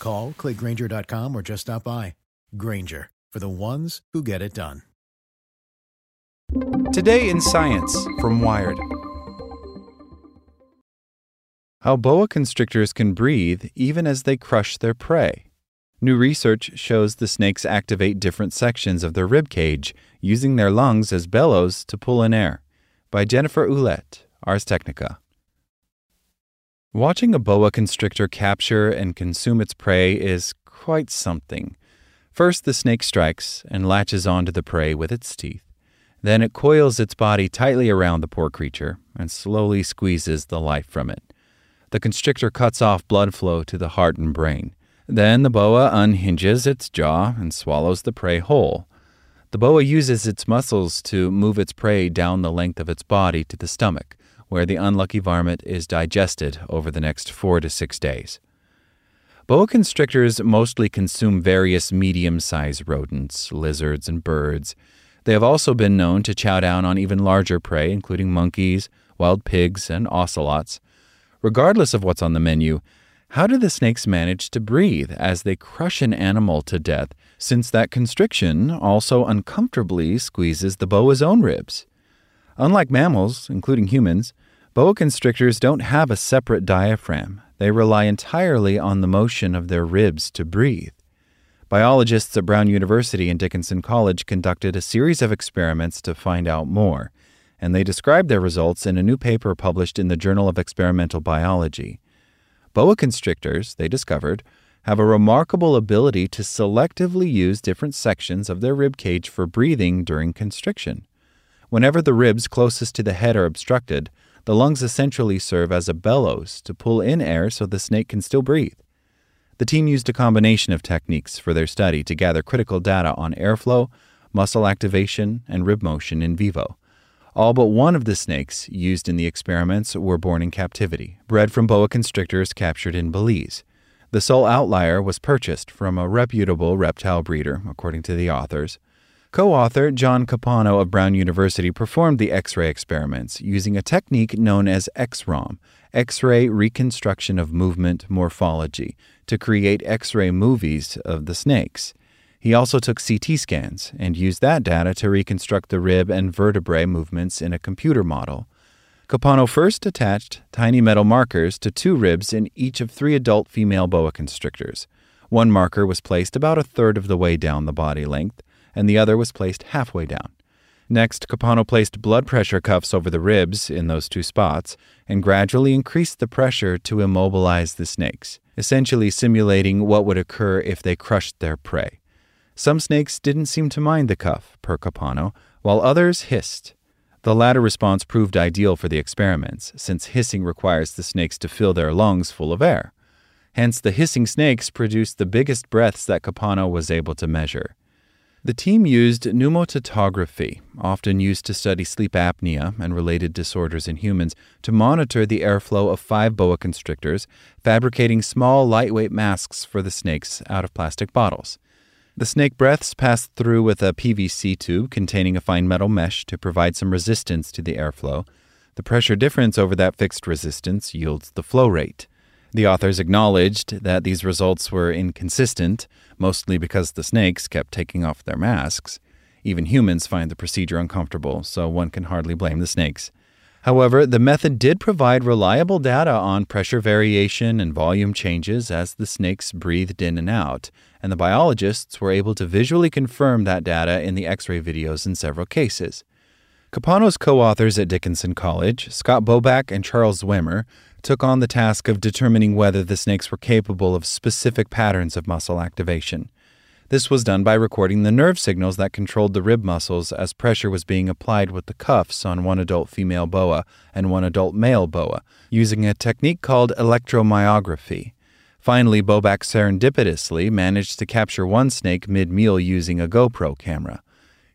Call, clickgrainger.com, or just stop by. Grainger, for the ones who get it done. Today in Science from Wired. How boa constrictors can breathe even as they crush their prey. New research shows the snakes activate different sections of their rib cage, using their lungs as bellows to pull in air. By Jennifer Ouellette, Ars Technica. Watching a boa constrictor capture and consume its prey is quite something. First, the snake strikes and latches onto the prey with its teeth. Then it coils its body tightly around the poor creature and slowly squeezes the life from it. The constrictor cuts off blood flow to the heart and brain. Then the boa unhinges its jaw and swallows the prey whole. The boa uses its muscles to move its prey down the length of its body to the stomach, where the unlucky varmint is digested over the next four to six days. Boa constrictors mostly consume various medium sized rodents, lizards, and birds. They have also been known to chow down on even larger prey, including monkeys, wild pigs, and ocelots. Regardless of what's on the menu, how do the snakes manage to breathe as they crush an animal to death, since that constriction also uncomfortably squeezes the boa's own ribs? Unlike mammals, including humans, boa constrictors don't have a separate diaphragm. They rely entirely on the motion of their ribs to breathe. Biologists at Brown University and Dickinson College conducted a series of experiments to find out more, and they described their results in a new paper published in the Journal of Experimental Biology. Boa constrictors, they discovered, have a remarkable ability to selectively use different sections of their rib cage for breathing during constriction. Whenever the ribs closest to the head are obstructed, the lungs essentially serve as a bellows to pull in air so the snake can still breathe. The team used a combination of techniques for their study to gather critical data on airflow, muscle activation, and rib motion in vivo. All but one of the snakes used in the experiments were born in captivity, bred from boa constrictors captured in Belize. The sole outlier was purchased from a reputable reptile breeder, according to the authors. Co author John Capano of Brown University performed the X ray experiments using a technique known as XROMM, X ray reconstruction of movement morphology, to create X ray movies of the snakes. He also took CT scans and used that data to reconstruct the rib and vertebrae movements in a computer model. Capano first attached tiny metal markers to two ribs in each of three adult female boa constrictors. One marker was placed about a third of the way down the body length, and the other was placed halfway down. Next, Capano placed blood pressure cuffs over the ribs in those two spots and gradually increased the pressure to immobilize the snakes, essentially simulating what would occur if they crushed their prey. Some snakes didn't seem to mind the cuff, per Capano, while others hissed. The latter response proved ideal for the experiments, since hissing requires the snakes to fill their lungs full of air. Hence, the hissing snakes produced the biggest breaths that Capano was able to measure. The team used pneumotachography, often used to study sleep apnea and related disorders in humans, to monitor the airflow of five boa constrictors, fabricating small, lightweight masks for the snakes out of plastic bottles. The snake breaths passed through with a PVC tube containing a fine metal mesh to provide some resistance to the airflow. The pressure difference over that fixed resistance yields the flow rate. The authors acknowledged that these results were inconsistent, mostly because the snakes kept taking off their masks. Even humans find the procedure uncomfortable, so one can hardly blame the snakes. However, the method did provide reliable data on pressure variation and volume changes as the snakes breathed in and out, and the biologists were able to visually confirm that data in the x ray videos in several cases. Capano's co authors at Dickinson College, Scott Boback and Charles Zwemer, took on the task of determining whether the snakes were capable of specific patterns of muscle activation. This was done by recording the nerve signals that controlled the rib muscles as pressure was being applied with the cuffs on one adult female boa and one adult male boa, using a technique called electromyography. Finally, Boback serendipitously managed to capture one snake mid meal using a GoPro camera.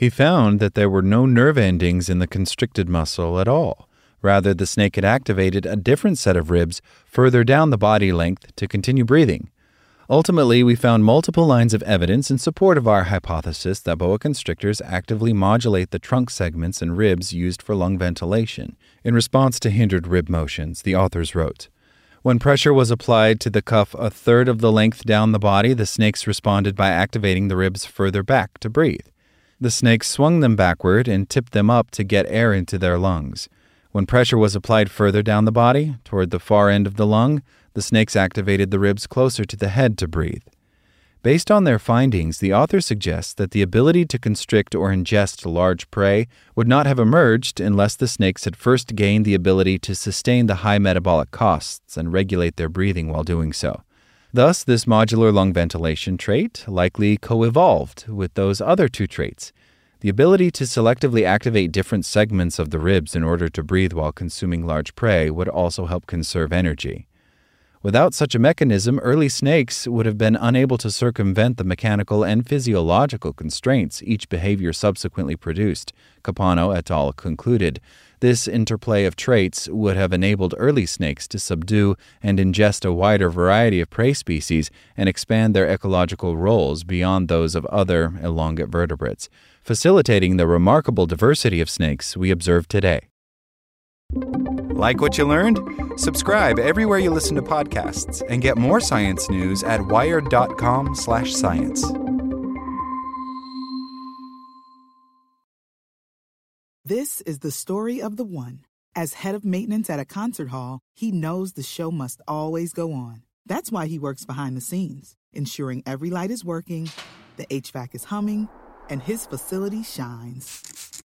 He found that there were no nerve endings in the constricted muscle at all. Rather, the snake had activated a different set of ribs further down the body length to continue breathing. Ultimately, we found multiple lines of evidence in support of our hypothesis that boa constrictors actively modulate the trunk segments and ribs used for lung ventilation. In response to hindered rib motions, the authors wrote When pressure was applied to the cuff a third of the length down the body, the snakes responded by activating the ribs further back to breathe. The snakes swung them backward and tipped them up to get air into their lungs. When pressure was applied further down the body, toward the far end of the lung, the snakes activated the ribs closer to the head to breathe. Based on their findings, the author suggests that the ability to constrict or ingest large prey would not have emerged unless the snakes had first gained the ability to sustain the high metabolic costs and regulate their breathing while doing so. Thus, this modular lung ventilation trait likely co evolved with those other two traits. The ability to selectively activate different segments of the ribs in order to breathe while consuming large prey would also help conserve energy. Without such a mechanism, early snakes would have been unable to circumvent the mechanical and physiological constraints each behavior subsequently produced, Capano et al. concluded. This interplay of traits would have enabled early snakes to subdue and ingest a wider variety of prey species and expand their ecological roles beyond those of other elongate vertebrates, facilitating the remarkable diversity of snakes we observe today. Like what you learned? Subscribe everywhere you listen to podcasts and get more science news at wired.com/science. This is the story of the one. As head of maintenance at a concert hall, he knows the show must always go on. That's why he works behind the scenes, ensuring every light is working, the HVAC is humming, and his facility shines.